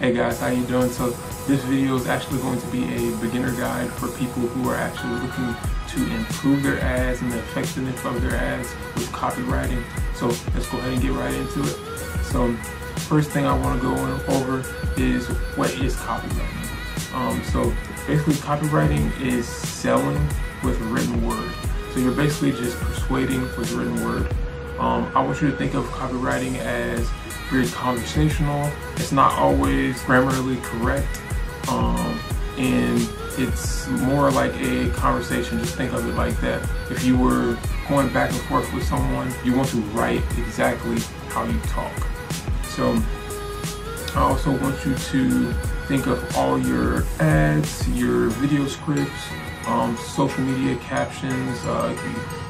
Hey guys, how you doing? So this video is actually going to be a beginner guide for people who are actually looking to improve their ads and the effectiveness of their ads with copywriting. So let's go ahead and get right into it. So first thing I want to go over is what is copywriting. Um, so basically copywriting is selling with written word. So you're basically just persuading with written word. Um, I want you to think of copywriting as very conversational. It's not always grammarly correct. Um, and it's more like a conversation. Just think of it like that. If you were going back and forth with someone, you want to write exactly how you talk. So I also want you to think of all your ads, your video scripts, um, social media captions, uh,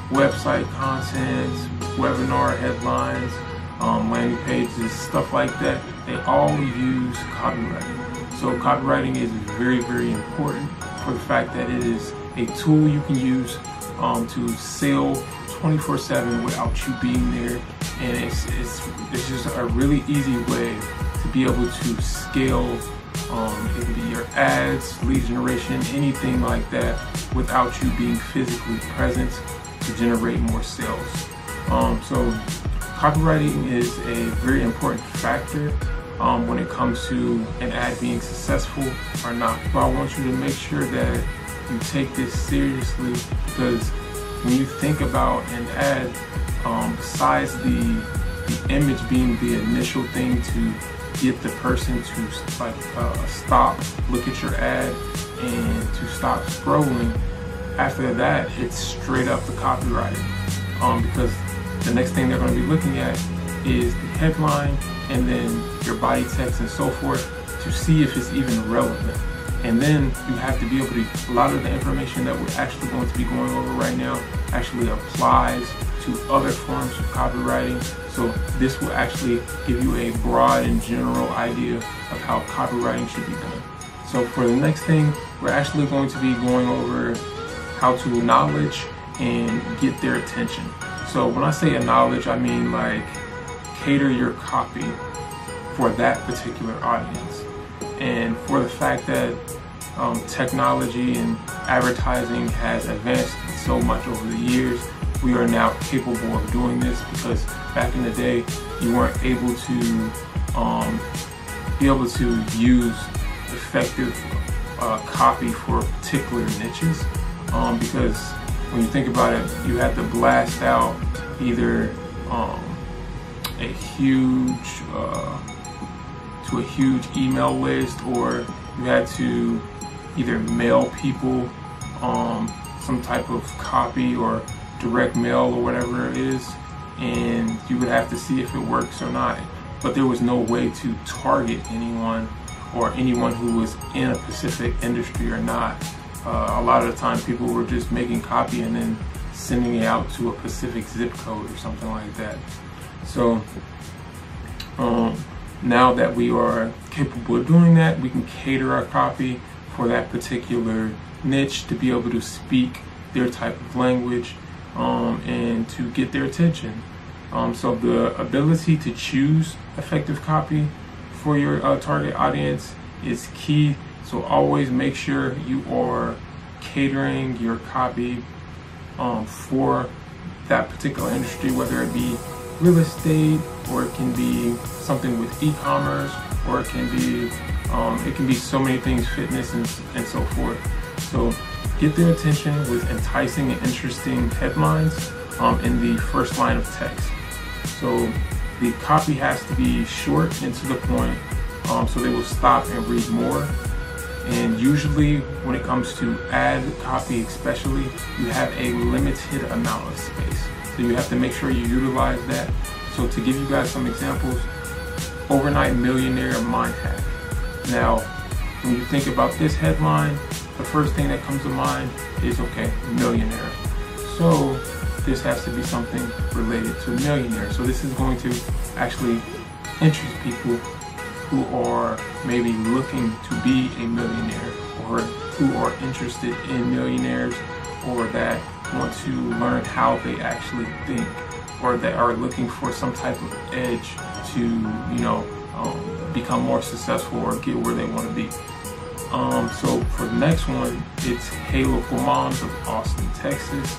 website content, webinar headlines, um, landing pages, stuff like that. They all use copywriting. So copywriting is very, very important for the fact that it is a tool you can use um, to sell 24/7 without you being there, and it's, it's it's just a really easy way to be able to scale um, it can be your ads, lead generation, anything like that without you being physically present to generate more sales. Um, so copywriting is a very important factor um, when it comes to an ad being successful or not. But I want you to make sure that you take this seriously because when you think about an ad, um, besides the, the image being the initial thing to get the person to like uh, stop, look at your ad, and to stop scrolling. After that, it's straight up the copywriting, um, because the next thing they're going to be looking at is the headline and then your body text and so forth to see if it's even relevant. And then you have to be able to, a lot of the information that we're actually going to be going over right now actually applies to other forms of copywriting. So this will actually give you a broad and general idea of how copywriting should be done. So for the next thing, we're actually going to be going over how to acknowledge and get their attention. So when I say acknowledge, I mean like cater your copy for that particular audience. And for the fact that um, technology and advertising has advanced so much over the years, we are now capable of doing this because back in the day, you weren't able to um, be able to use effective uh, copy for particular niches. Um, because when you think about it, you had to blast out either um, a huge uh, to a huge email list or you had to either mail people um, some type of copy or direct mail or whatever it is, and you would have to see if it works or not. But there was no way to target anyone or anyone who was in a specific industry or not. Uh, a lot of the time, people were just making copy and then sending it out to a specific zip code or something like that. So um, now that we are capable of doing that, we can cater our copy for that particular niche to be able to speak their type of language um, and to get their attention. Um, so the ability to choose effective copy for your uh, target audience is key. So always make sure you are catering your copy um, for that particular industry, whether it be real estate or it can be something with e-commerce or it can be um, it can be so many things, fitness and, and so forth. So get their attention with enticing and interesting headlines um, in the first line of text. So the copy has to be short and to the point um, so they will stop and read more. And usually when it comes to ad copy especially, you have a limited amount of space. So you have to make sure you utilize that. So to give you guys some examples, overnight millionaire mind hack. Now, when you think about this headline, the first thing that comes to mind is okay, millionaire. So this has to be something related to a millionaire. So this is going to actually interest people who are maybe looking to be a millionaire or who are interested in millionaires or that want to learn how they actually think or that are looking for some type of edge to, you know, um, become more successful or get where they want to be. Um, so for the next one, it's Halo for Moms of Austin, Texas.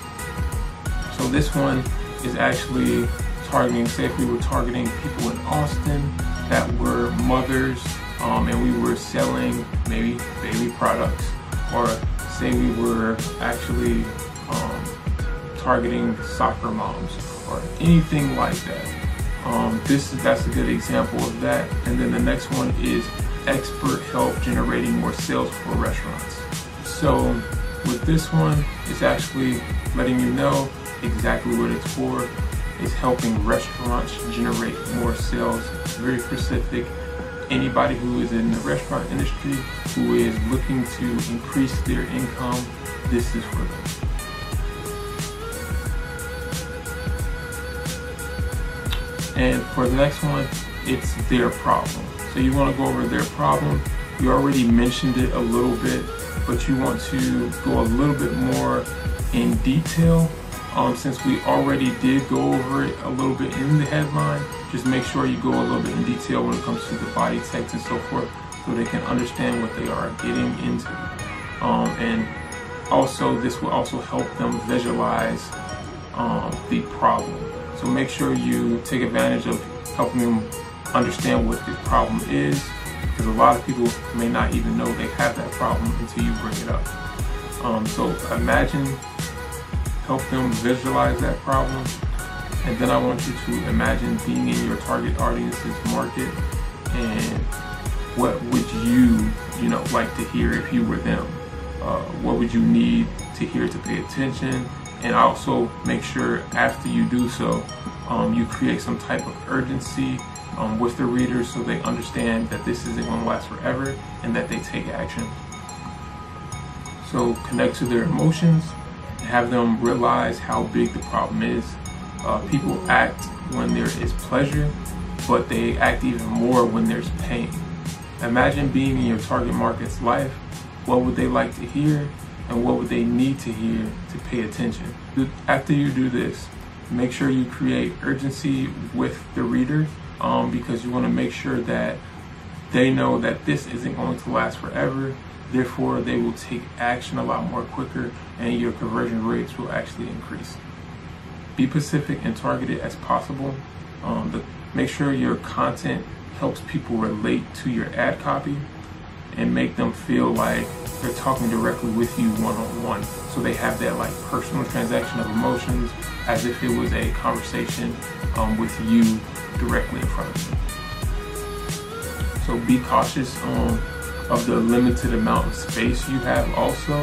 So this one is actually targeting, say if we were targeting people in Austin that were mothers um, and we were selling maybe baby products or say we were actually um, targeting soccer moms or anything like that. Um, this that's a good example of that. And then the next one is expert help generating more sales for restaurants. So with this one, it's actually letting you know exactly what it's for. It's helping restaurants generate more sales. very specific. Anybody who is in the restaurant industry who is looking to increase their income, this is for them. And for the next one, it's their problem. So you want to go over their problem. You already mentioned it a little bit, but you want to go a little bit more in detail. Um, since we already did go over it a little bit in the headline, just make sure you go a little bit in detail when it comes to the body text and so forth so they can understand what they are getting into. Um, and also, this will also help them visualize um, the problem. So make sure you take advantage of helping them understand what the problem is because a lot of people may not even know they have that problem until you bring it up. Um, so imagine, help them visualize that problem, and then I want you to imagine being in your target audience's market and what would you, you know, like to hear if you were them? Uh, what would you need to hear to pay attention? And also make sure after you do so, um, you create some type of urgency um, with the readers so they understand that this isn't going to last forever and that they take action. So connect to their emotions, have them realize how big the problem is. Uh, people act when there is pleasure, but they act even more when there's pain. Imagine being in your target market's life. What would they like to hear and what would they need to hear to pay attention? After you do this, make sure you create urgency with the reader um, because you want to make sure that they know that this isn't going to last forever. Therefore, they will take action a lot more quicker and your conversion rates will actually increase. Be specific and targeted as possible. Um, the, make sure your content helps people relate to your ad copy and make them feel like they're talking directly with you one on one. So they have that like personal transaction of emotions as if it was a conversation um, with you directly in front of you. So be cautious um, of the limited amount of space you have also.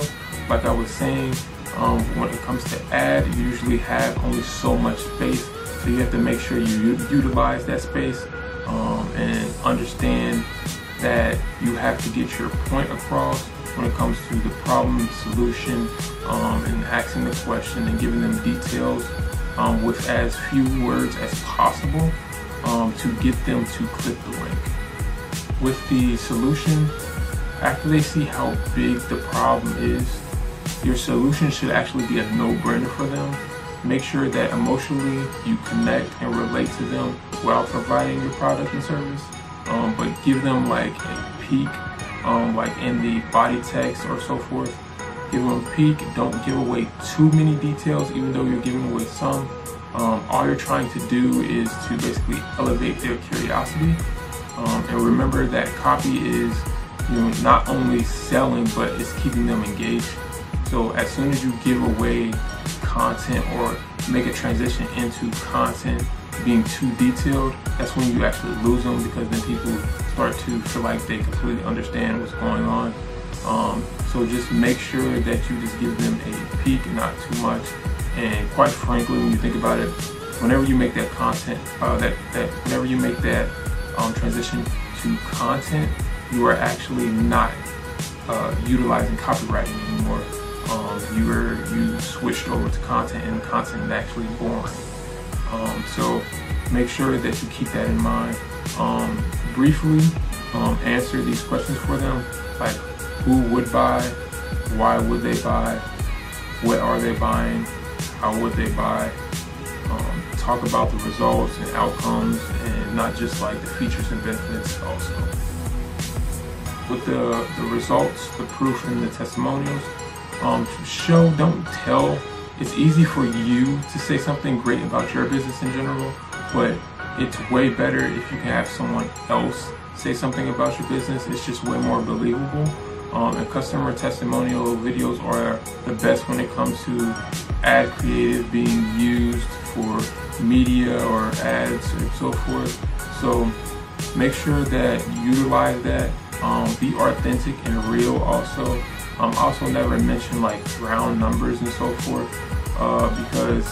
Like I was saying, um, when it comes to ad, you usually have only so much space. So you have to make sure you utilize that space um, and understand that you have to get your point across when it comes to the problem solution um, and asking the question and giving them details um, with as few words as possible um, to get them to click the link. With the solution, after they see how big the problem is, your solution should actually be a no-brainer for them. Make sure that emotionally you connect and relate to them while providing your product and service. Um, but give them like a peek, um, like in the body text or so forth. Give them a peek. Don't give away too many details, even though you're giving away some. Um, all you're trying to do is to basically elevate their curiosity. Um, and remember that copy is you know, not only selling, but it's keeping them engaged. So as soon as you give away content or make a transition into content being too detailed, that's when you actually lose them because then people start to feel like they completely understand what's going on. Um, so just make sure that you just give them a peek, not too much, and quite frankly, when you think about it, whenever you make that content, uh, that, that whenever you make that um, transition to content, you are actually not uh, utilizing copywriting anymore. Um, you are you switched over to content, and content is actually boring. Um, so make sure that you keep that in mind. Um, briefly, um, answer these questions for them, like who would buy, why would they buy, what are they buying, how would they buy? Um, talk about the results and outcomes and not just like the features and benefits also. With the, the results, the proof, and the testimonials, um, show, don't tell. It's easy for you to say something great about your business in general, but it's way better if you can have someone else say something about your business. It's just way more believable. Um, and customer testimonial videos are the best when it comes to ad creative being used for media or ads and so forth. So make sure that you utilize that. Um, be authentic and real also. Um, also never mention like round numbers and so forth uh, because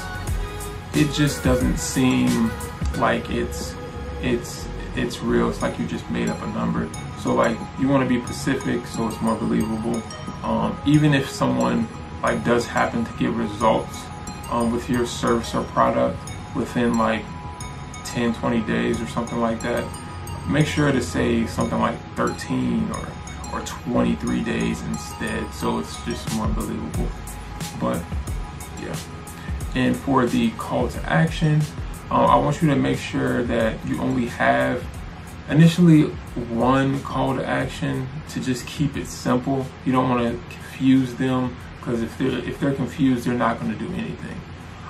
it just doesn't seem like it's it's it's real. It's like you just made up a number. So like you want to be specific so it's more believable. Um, even if someone like does happen to get results um, with your service or product within like 10, 20 days or something like that, make sure to say something like 13 or or 23 days instead so it's just more believable but yeah and for the call to action uh, I want you to make sure that you only have initially one call to action to just keep it simple. You don't want to confuse them because if they're if they're confused, they're not going to do anything.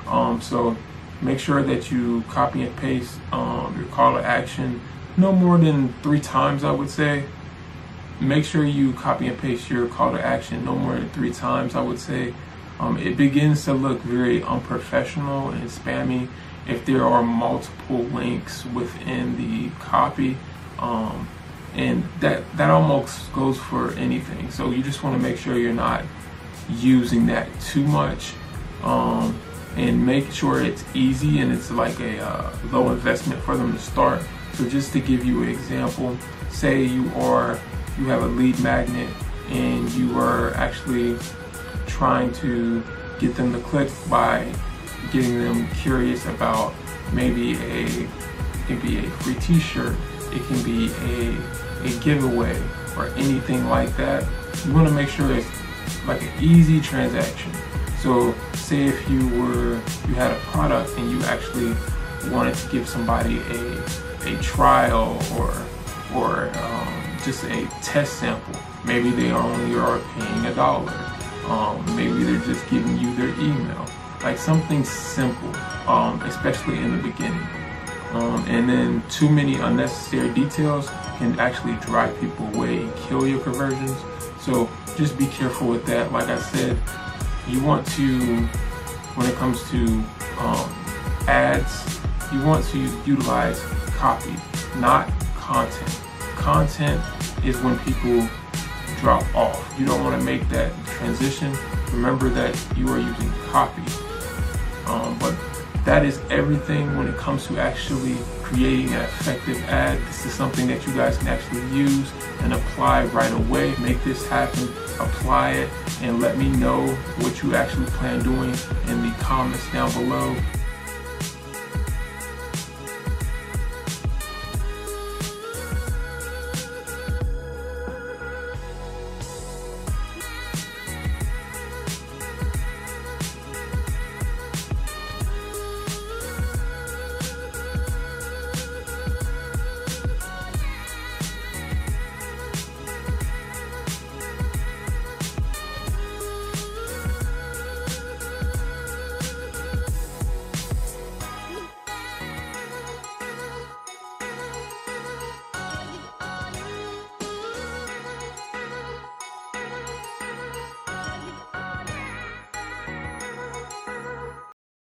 Um, so make sure that you copy and paste um, your call to action no more than three times. I would say. Make sure you copy and paste your call to action no more than three times. I would say. Um, it begins to look very unprofessional and spammy if there are multiple links within the copy. Um, and that that almost goes for anything. So you just want to make sure you're not using that too much, um, and make sure it's easy and it's like a uh, low investment for them to start. So just to give you an example, say you are you have a lead magnet and you are actually trying to get them to click by getting them curious about maybe a it can be a free t-shirt it can be a, a giveaway or anything like that. You want to make sure it's like an easy transaction. So say if you were you had a product and you actually wanted to give somebody a a trial or or um, just a test sample maybe they only are paying a dollar um, maybe they're just giving you their email like something simple, um, especially in the beginning. Um, and then too many unnecessary details can actually drive people away and kill your conversions. So just be careful with that. Like I said, you want to, when it comes to um, ads, you want to utilize copy, not content. Content is when people drop off. You don't want to make that transition. Remember that you are using copy. Um, but that is everything when it comes to actually creating an effective ad. This is something that you guys can actually use and apply right away. Make this happen, apply it, and let me know what you actually plan doing in the comments down below.